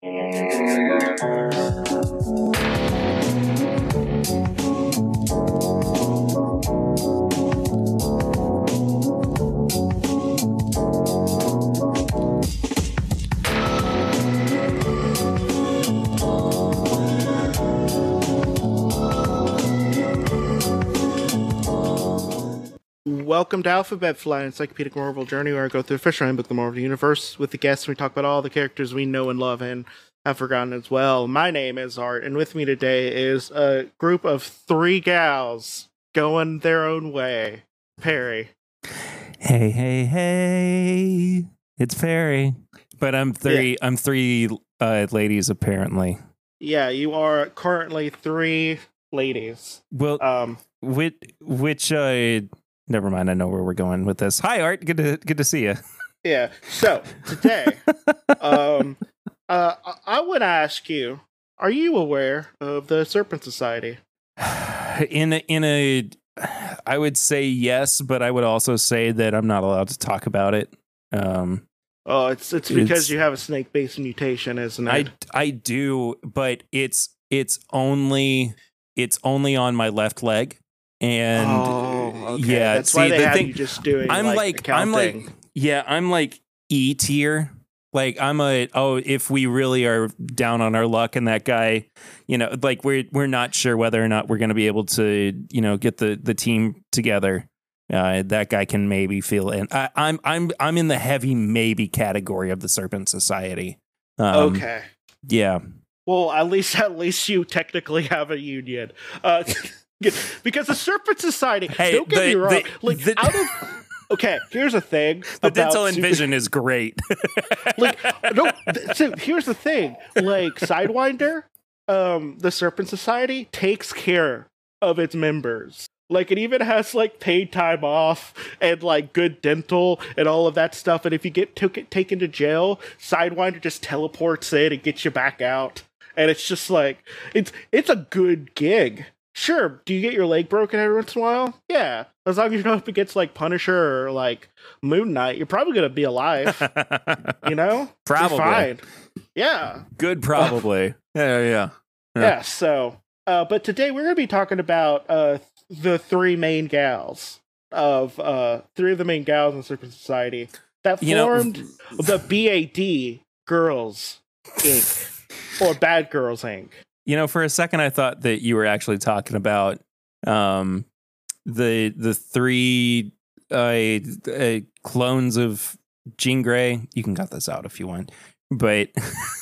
Thank you. Welcome to Alphabet Flight, Encyclopedic Marvel Journey, where I go through the Fisher Book, the Marvel Universe, with the guests. And We talk about all the characters we know and love and have forgotten as well. My name is Art, and with me today is a group of three gals going their own way. Perry. Hey, hey, hey! It's Perry, but I'm three. I'm three uh, ladies apparently. Yeah, you are currently three ladies. Well, Um, which which uh, never mind. I know where we're going with this. Hi, Art. Good to good to see you. yeah. So today, um, uh, I- would ask you: Are you aware of the Serpent Society? in a, in a, I would say yes, but I would also say that I'm not allowed to talk about it. Um, Oh, it's it's because It's- you have a snake-based mutation, isn't it? I I do, but it's it's only it's only on my left leg, and oh, okay. yeah, that's see, why they the have thing- you just doing. I'm like, like I'm like yeah, I'm like E tier. Like I'm a oh, if we really are down on our luck and that guy, you know, like we're we're not sure whether or not we're going to be able to, you know, get the the team together. Uh, that guy can maybe feel in. I, I'm I'm I'm in the heavy maybe category of the Serpent Society. Um, okay. Yeah. Well, at least at least you technically have a union. Uh, because the Serpent Society. Hey, don't get the- me wrong. the- like the- out of. Okay, here's the thing. The about dental super- envision is great. like no th- so here's the thing like sidewinder um the serpent society takes care of its members like it even has like paid time off and like good dental and all of that stuff and if you get took taken to jail sidewinder just teleports in and gets you back out and it's just like it's it's a good gig sure do you get your leg broken every once in a while yeah as long as you know if it gets like punisher or like moon knight you're probably gonna be alive you know Probably. fine. Yeah. Good, probably. yeah, yeah. Yeah. Yeah. So, uh, but today we're going to be talking about uh, the three main gals of uh, three of the main gals in Serpent Society that You know, formed the BAD Girls Inc. or Bad Girls Inc. You know, for a second, I thought that you were actually talking about um, the the three uh, uh, clones of Jean Grey. You can cut this out if you want, but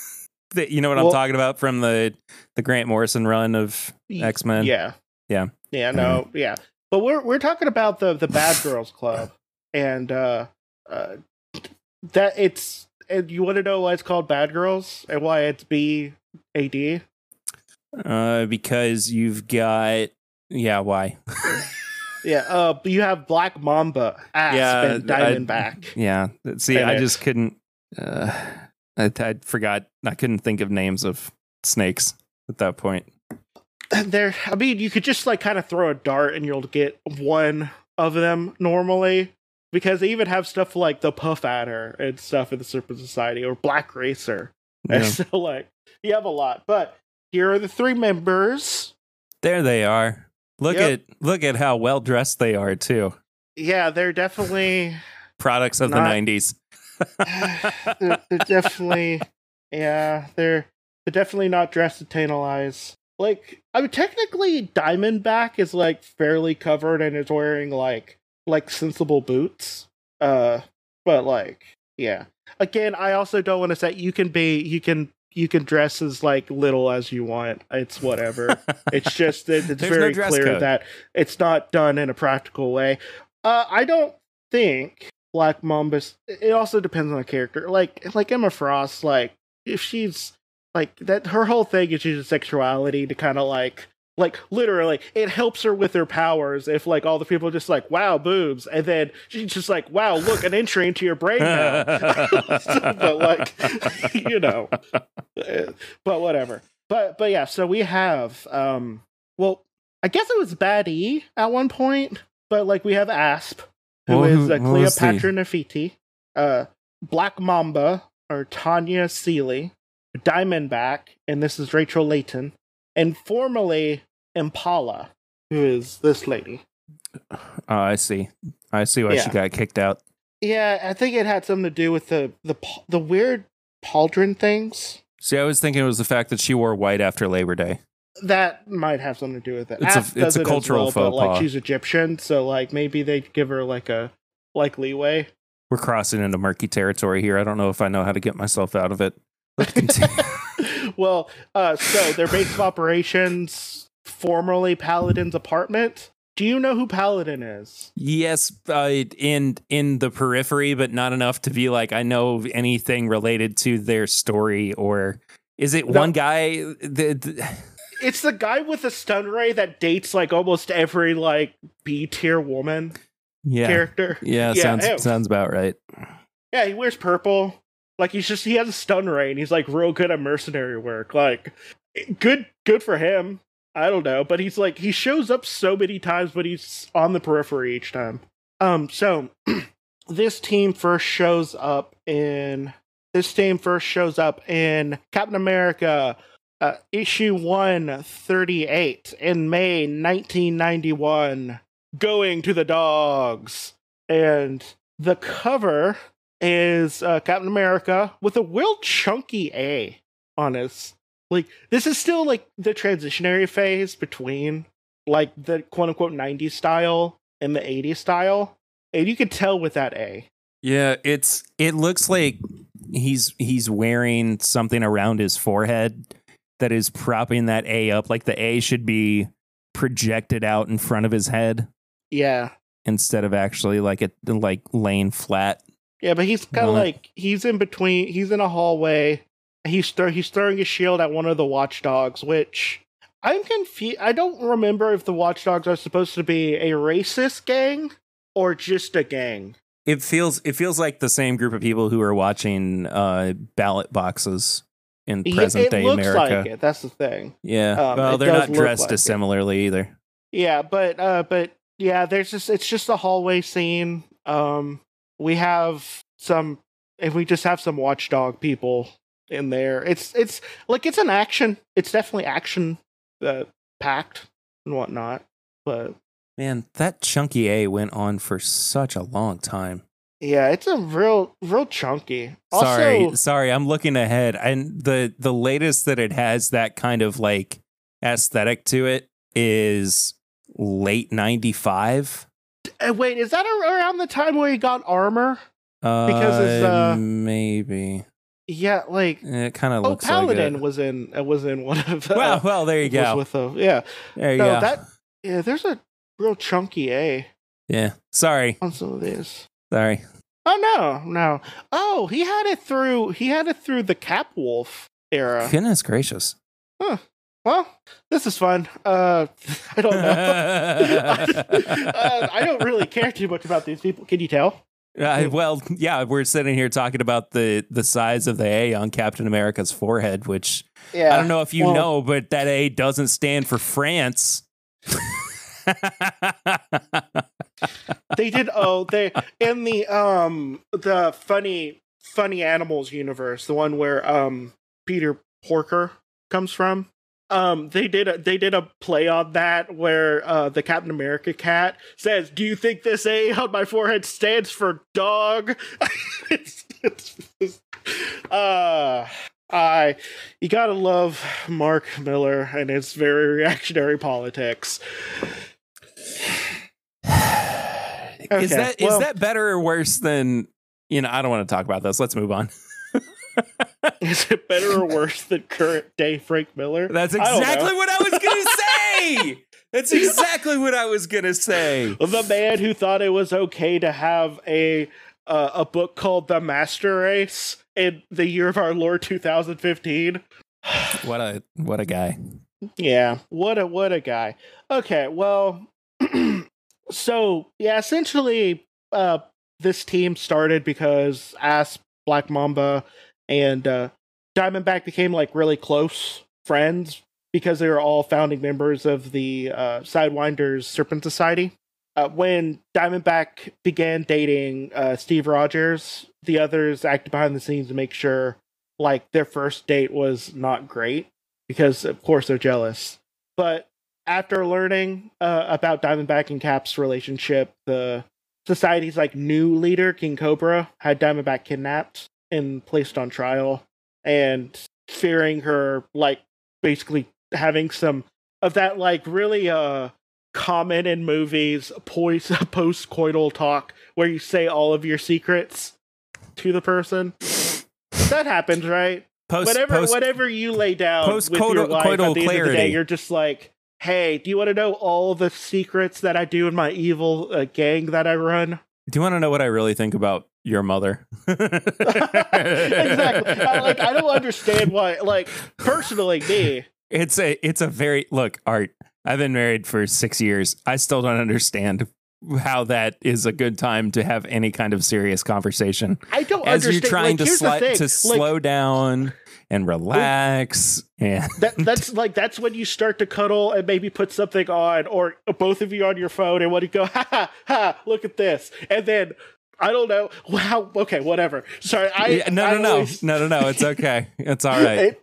the, you know what Well- I'm talking about from the the Grant Morrison run of X Men. Yeah. Yeah. Yeah. No. Yeah. But we're we're talking about the the Bad Girls Club, and uh, uh, that it's. And you want to know why it's called Bad Girls and why it's B A D? Uh, because you've got yeah. Why? Yeah, uh, you have Black Mamba, Asp, Yeah, and I- Diamondback. yeah. See, And I just couldn't. Uh, I, I forgot. I couldn't think of names of snakes at that point. There, I mean, you could just like kind of throw a dart and you'll get one of them normally, because they even have stuff like the Puff Adder and stuff in the Serpent Society or Black Racer, and so like you have a lot. But here are the three members. There they are. Look Yep. at look at how well dressed they are too. Yeah, they're definitely, Products of Not- the nineties. they're, they're definitely, yeah, they're they're definitely not dressed to tantalize. Like, I mean, technically, Diamondback is like fairly covered and is wearing like like sensible boots. Uh, but like, yeah. Again, I also don't want to say you can be you can you can dress as like little as you want. It's whatever. it's just that it's There's no very dress clear code. that it's not done in a practical way. Uh, I don't think Black Mambas. It also depends on the character. Like like Emma Frost. Like if she's like that, her whole thing is using sexuality to kind of like like literally it helps her with her powers if like all the people are just like wow boobs and then she's just like wow look an entry into your brain now. But like you know uh, but whatever. But but yeah so we have um well i guess it was bad e at one point but like we have asp who Well, is uh, who was the- cleopatra nefertiti uh black mamba or tanya sealy Diamondback, and this is Rachel Leighton, and formerly Impala, who is this lady. Oh, I see. I see why Yeah. she got kicked out. Yeah, I think it had something to do with the the the weird pauldron things. See, I was thinking it was the fact that she wore white after Labor Day. That might have something to do with it. It's a- it's a it cultural well, faux but like she's Egyptian, so like maybe they give her like a like leeway. We're crossing into murky territory here. I don't know if I know how to get myself out of it. Let's continue. well, uh, so their base of operations, formerly Paladin's apartment. Do you know who Paladin is? yes, uh, in in the periphery, but not enough to be like I know anything related to their story. Or is it one guy? The, the, It's the guy with the stun ray that dates like almost every like B tier woman yeah, character. yeah, Yeah, sounds him. sounds about right. Yeah, he wears purple. Like he's just he has a stun ray and he's like real good at mercenary work. Like good good for him. I don't know, but he's like he shows up so many times, but he's on the periphery each time. Um, so this team first shows up in this team first shows up in Captain America uh, issue 138 in May 1991 going to the dogs and the cover is uh, Captain America with a real chunky A on his. Like this is still like the transitionary phase between like the quote unquote 90s style and the 80s style, and you can tell with that A. Yeah, it's it looks like he's he's wearing something around his forehead that is propping that A up. Like the A should be projected out in front of his head Yeah, instead of actually like it like laying flat. Yeah, but he's kind of like he's in between. He's in a hallway. He's throw, he's throwing his shield at one of the watchdogs, which I'm confused. I don't remember if the watchdogs are supposed to be a racist gang or just a gang. It feels it feels like the same group of people who are watching uh ballot boxes in Yeah, present it day looks America. like it. That's the thing. Yeah. Um, well, they're not dressed like it. dissimilarly either. Yeah, but uh but yeah, there's just it's just a hallway scene. Um we have some if we just have some watchdog people in there. It's it's like it's an action. It's definitely action uh, packed and whatnot. But Man, that chunky A went on for such a long time. yeah, it's a real real chunky. sorry, sorry, I'm looking ahead. And the the latest that it has that kind of like aesthetic to it is late 95. Uh, wait, is that around the time where he got armor? Uh, Because it's, uh, maybe Yeah, like it kind of oh, looks Paladin like was in uh, was in one of the. Well, well, there you go. with the yeah. There you No, go. that yeah, there's a real chunky A yeah. Sorry, on some of these. sorry. Oh no, no. Oh, he had it through he had it through the Cap Wolf era. Goodness gracious. Well, this is fun. Uh I don't know. uh, I don't really care too much about these people. Can you tell? Uh, well, yeah, we're sitting here talking about the the size of the A on Captain America's forehead, which Yeah. I don't know if you well- know, but that A doesn't stand for France. They did oh they in the um the funny funny animals universe, the one where um Peter Porker comes from. Um they did a they did a play on that where uh the Captain America cat says, Do you think this A on my forehead stands for dog? it's, it's, it's uh I you gotta love Mark Millar and his very reactionary politics. is Okay, that is well- that better or worse than you know? I don't want to talk about this. Let's move on. Is it better or worse than current day Frank Miller? That's exactly know. what I was gonna say. That's exactly what I was gonna say. The man who thought it was okay to have a uh, a book called The Master Race in the year of our Lord 2015. What a what a guy. Yeah, what a what a guy. Okay, well, so yeah, essentially, uh, this team started because Asp, Black Mamba, and uh, Diamondback became like really close friends because they were all founding members of the uh, Sidewinders Serpent Society. Uh, when Diamondback began dating uh, Steve Rogers, the others acted behind the scenes to make sure like their first date was not great because of course they're jealous. But after learning uh, about Diamondback and Cap's relationship, the society's like new leader, King Cobra, had Diamondback kidnapped and placed on trial, and fearing her like basically having some of that like really uh common in movies post post coital talk where you say all of your secrets to the person. That happens, right? Post, whatever post, whatever you lay down post with your life at the coital end of the day, clarity. you're just like, hey, do you want to know all the secrets that I do in my evil uh, gang that I run? Do you want to know what I really think about your mother? exactly. I, like I don't understand why. Like personally, me, It's a it's a very look, Art. I've been married for six years. I still don't understand how that is a good time to have any kind of serious conversation. I don't As you're trying like, to sli- to Like, slow down and relax. and that that's like that's when you start to cuddle and maybe put something on or both of you on your phone and want to go ha ha ha look at this and then I don't know wow okay whatever sorry I Yeah, no, I no, no, always- no, no, no. It's okay. It's all right. It-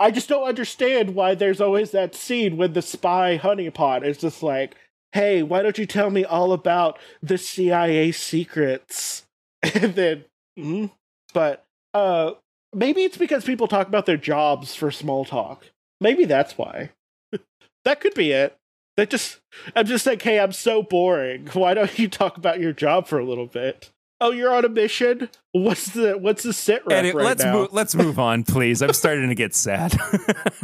I just don't understand why there's always that scene with the spy honeypot. It's just like, hey, why don't you tell me all about the CIA secrets? And then, mm, but uh, maybe it's because people talk about their jobs for small talk. Maybe that's why. that could be it. That just, I'm just like, hey, I'm so boring. Why don't you talk about your job for a little bit? Oh, you're on a mission. What's the what's the sit rep Edit, right let's now? move. Let's move on, please. I'm starting to get sad.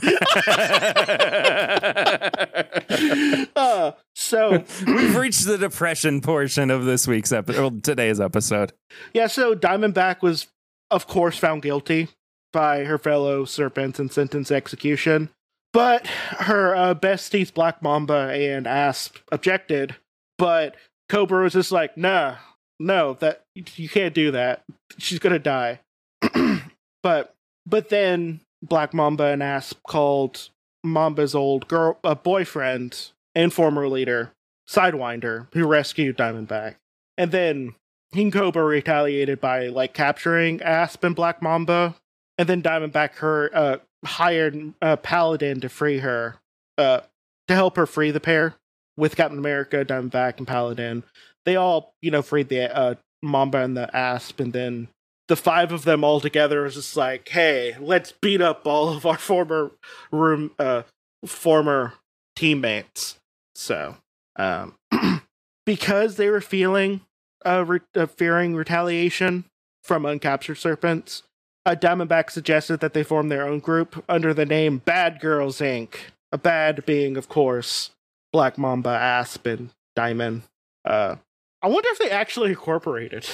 uh, so We've reached the depression portion of this week's episode, well, today's episode. yeah, so Diamondback was, of course, found guilty by her fellow serpents and sentenced execution. But her uh, besties, Black Mamba and Asp, objected. But Cobra was just like, "Nah, no, that you can't do that. She's gonna die." but but then Black Mamba and Asp called Mamba's old girl, uh, boyfriend and former leader, Sidewinder, who rescued Diamondback. And then King Cobra retaliated by like capturing Asp and Black Mamba, and then Diamondback her uh, hired uh, Paladin to free her, uh, to help her free the pair with Captain America, Diamondback, and Paladin. They all, you know, freed the uh, Mamba and the Asp, and then the five of them all together was just like, hey, let's beat up all of our former room, uh, former teammates. So, um, because they were feeling uh, re- uh, fearing retaliation from uncaptured serpents, uh, Diamondback suggested that they form their own group under the name Bad Girls Inc. A bad being, of course, Black Mamba, Asp, and Diamond. Uh, I wonder if they actually incorporated.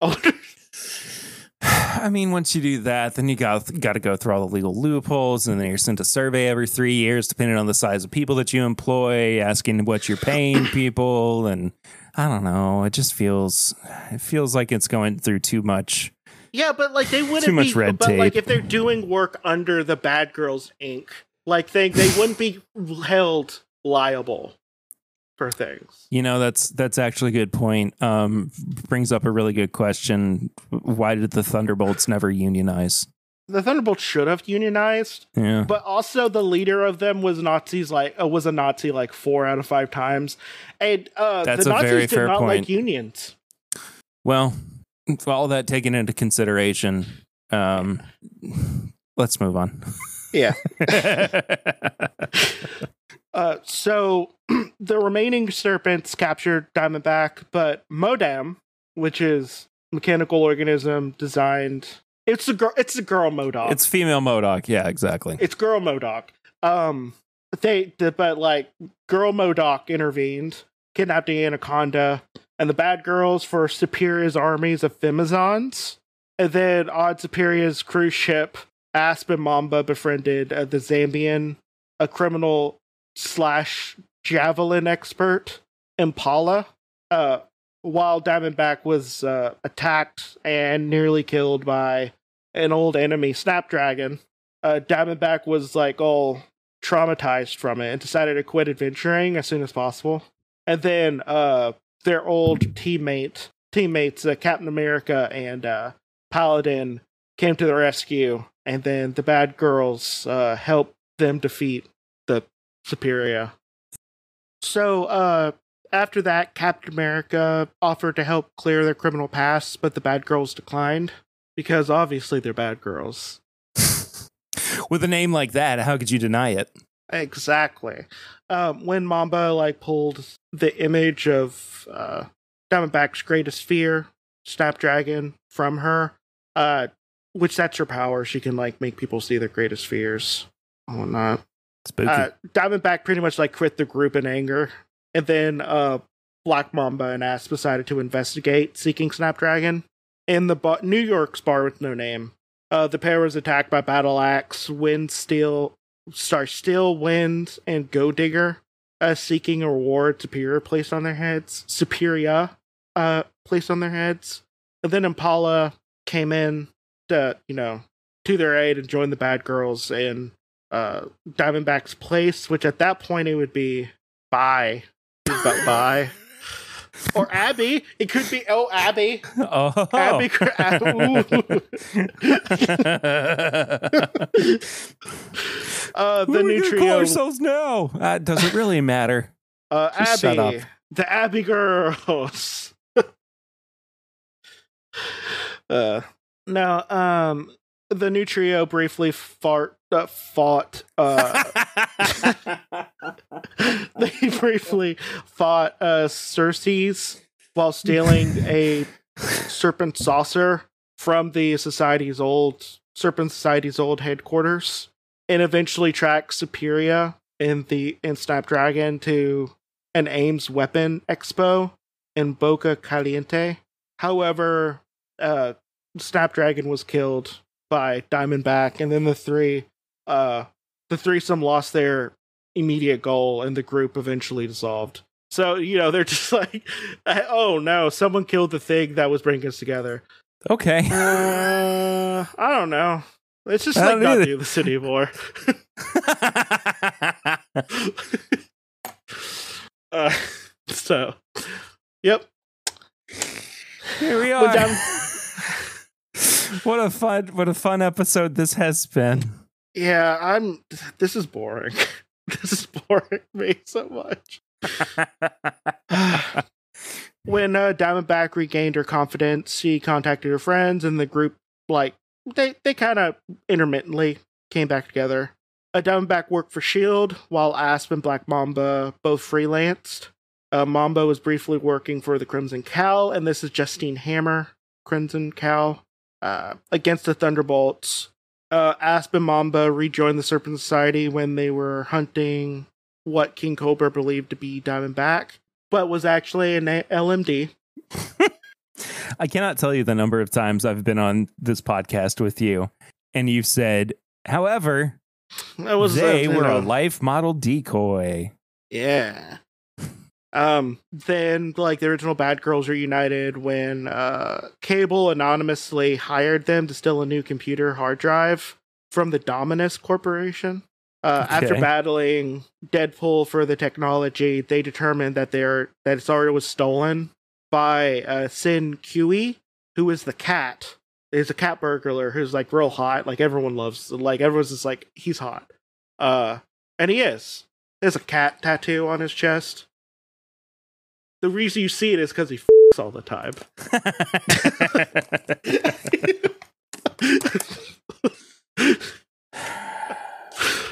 I I mean, once you do that, then you got got to go through all the legal loopholes, and then you're sent a survey every three years, depending on the size of people that you employ, asking what you're paying people, and I don't know. It just feels it feels like it's going through too much. Yeah, but like they wouldn't Too much be. red but like if they're doing work under the Bad Girls Inc., like they they wouldn't be held liable for things. You know, that's that's actually a good point. Um, brings up a really good question. Why did the Thunderbolts never unionize? The Thunderbolts should have unionized, Yeah, but also the leader of them was Nazis. Like uh, was a Nazi like four out of five times, and uh, That's the a Nazis very did fair not point. like unions. Well, with all that taken into consideration, um, let's move on. Yeah. Uh, so the remaining serpents captured Diamondback, but Modam, which is mechanical organism designed, it's a girl. It's a girl MODOK. it's female MODOK. Yeah, exactly. it's girl MODOK. Um, they the, but like girl MODOK intervened, kidnapped the anaconda, and the bad girls for Superia's armies of Femizons, and then on Superia's cruise ship, Aspen Mamba befriended uh, the Zambian, a criminal slash javelin expert, Impala. Uh, while Diamondback was uh, attacked and nearly killed by an old enemy, Snapdragon, uh, Diamondback was like all traumatized from it and decided to quit adventuring as soon as possible. And then uh, their old teammate, teammates, uh, Captain America and uh, Paladin, came to the rescue and then the bad girls uh, help them defeat the Superia. So uh, after that, Captain America offered to help clear their criminal past, but the bad girls declined because obviously they're bad girls. With a name like that, how could you deny it? Exactly. Um, when Mamba like pulled the image of uh, Diamondback's greatest fear, Snapdragon, from her, uh, which that's her power. She can like make people see their greatest fears and whatnot. Spooky. Uh, Diamondback pretty much like quit the group in anger, and then uh, Black Mamba and Asp decided to investigate seeking Snapdragon in the bar- New York's bar with no name. Uh, the pair was attacked by Battle Axe, Wind, Steel, sorry, Steel, Wind, and Go Digger, uh, seeking a reward Superia placed on their heads. Superia, uh, placed on their heads, and then Impala came in to you know to their aid and joined the bad girls in uh, Diamondback's place, which at that point it would be Bye, but Bye. Or Abby. It could be oh Abby. oh. Abby. uh, the new gonna call ourselves now? Uh, does it really matter? Uh, Just shut Abby. up. The Abby girls. uh, now, um, the new trio briefly fart, uh, fought. Uh, they briefly fought uh, Circe's while stealing a serpent saucer from the society's old serpent society's old headquarters, and eventually tracked Superia in the in Snapdragon to an AIM weapon expo in Boca Caliente. However, uh, Snapdragon was killed by Diamondback, and then the three, uh, the threesome lost their immediate goal, and the group eventually dissolved. So you know they're just like, oh no, someone killed the thing that was bringing us together. okay. Uh, I don't know. Let's just like not either. do this anymore. uh, so, yep. Here we are. What a fun what a fun episode this has been. Yeah, I'm. This is boring. This is boring me so much. when uh, Diamondback regained her confidence, she contacted her friends, and the group like they they kind of intermittently came back together. A Diamondback worked for Shield, while Asp and Black Mamba both freelanced. Uh, Mamba was briefly working for the Crimson Cowl, and this is Justine Hammer, Crimson Cowl, uh, against the Thunderbolts. Uh, Asp and Mamba rejoined the Serpent Society when they were hunting what King Cobra believed to be Diamondback, but was actually an A- LMD. I cannot tell you the number of times I've been on this podcast with you, and you've said, however, That was they uh, were a life model decoy. Yeah. Um, then like the original Bad Girls reunited when uh Cable anonymously hired them to steal a new computer hard drive from the Dominus Corporation. Uh, after battling Deadpool for the technology, they determined that they're that it's already was stolen by uh, Sin Kui, who is the cat. Is a cat burglar who's like real hot. Like everyone loves. Like everyone's just like he's hot. Uh, and he is. There's a cat tattoo on his chest. The reason you see it is because he f***s all the time.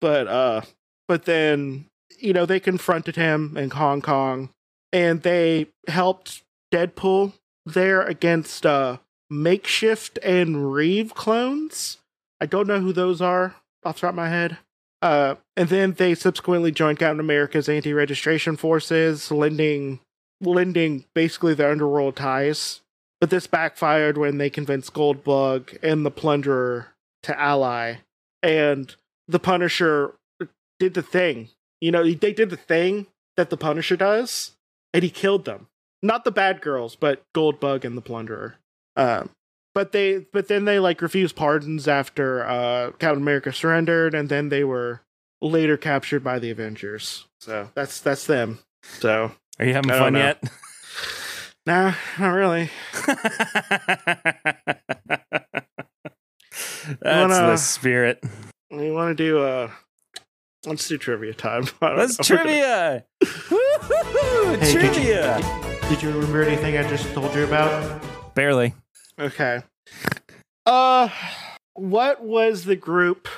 but uh but then you know they confronted him in Hong Kong and they helped Deadpool there against uh makeshift and Reeve clones. I don't know who those are off the top of my head. Uh, and then they subsequently joined Captain America's anti-registration forces, lending lending basically their underworld ties. But this backfired when they convinced Goldbug and the Plunderer to ally, and the Punisher did the thing. You know, they did the thing that the Punisher does, and he killed them. Not the bad girls, but Goldbug and the Plunderer. Um, but they, but then they like refused pardons after uh, Captain America surrendered, and then they were later captured by the Avengers. So that's that's them. So Are you having fun know. yet? nah, not really. That's wanna- the spirit. We want to do uh let's do trivia time. I Let's know. We're gonna- trivia. Did you- trivia. Did you remember anything I just told you about? Barely. Okay. Uh what was the group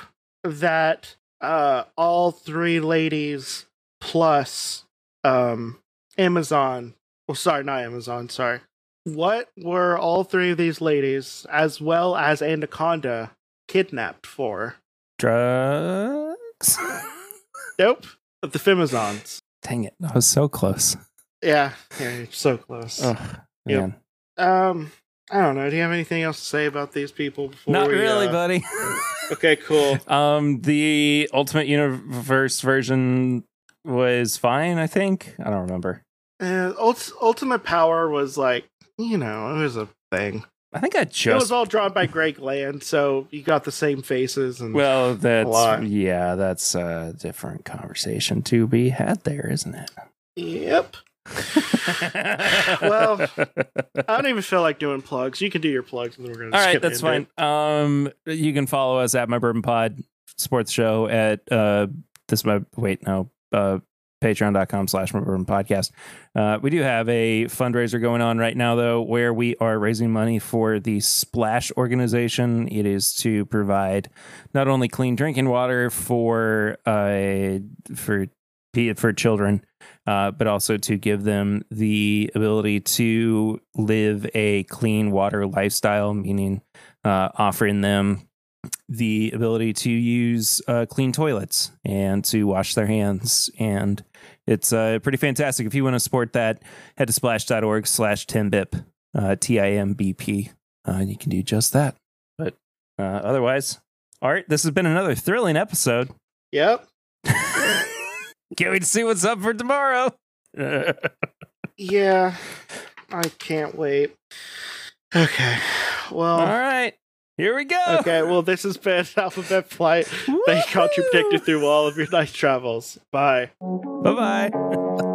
that uh all three ladies plus um Amazon well sorry, not Amazon, sorry. What were all three of these ladies, as well as Anaconda, kidnapped for? Drugs. Nope. The Femizons. Dang it! I was so close. Yeah, yeah, so close. Ugh, Yep. man. Um, I don't know. Do you have anything else to say about these people before? Not we, really, uh, buddy. Okay, cool. um, the Ultimate Universe version was fine. I think. I don't remember. Uh, Ult- Ultimate Power was like, you know, it was a thing. I think I just it was all drawn by Greg Land, so you got the same faces and Well, that's lot. yeah, that's a different conversation to be had there, isn't it? yep. Well, I don't even feel like doing plugs. You can do your plugs, and then we're gonna. All right, that's fine. it. Um, you can follow us at my bourbon pod sports show at uh this my wait no uh patreon.com slash my bourbon podcast. Uh, we do have a fundraiser going on right now though, where we are raising money for the Splash organization. It is to provide not only clean drinking water for uh for for children, uh, but also to give them the ability to live a clean water lifestyle, meaning uh, offering them the ability to use uh, clean toilets and to wash their hands. And it's uh, pretty fantastic. If you want to support that, head to splash.org slash timbip, uh, T-I-M-B-P. Uh, and you can do just that. But uh, otherwise, Art, this has been another thrilling episode. Yep. Can't wait to see what's up for tomorrow. Yeah. I can't wait. Okay. Well. All right, here we go. Okay. Well, this has been Alphabet Flight. Thank God you protected through all of your night travels. Bye. Bye bye.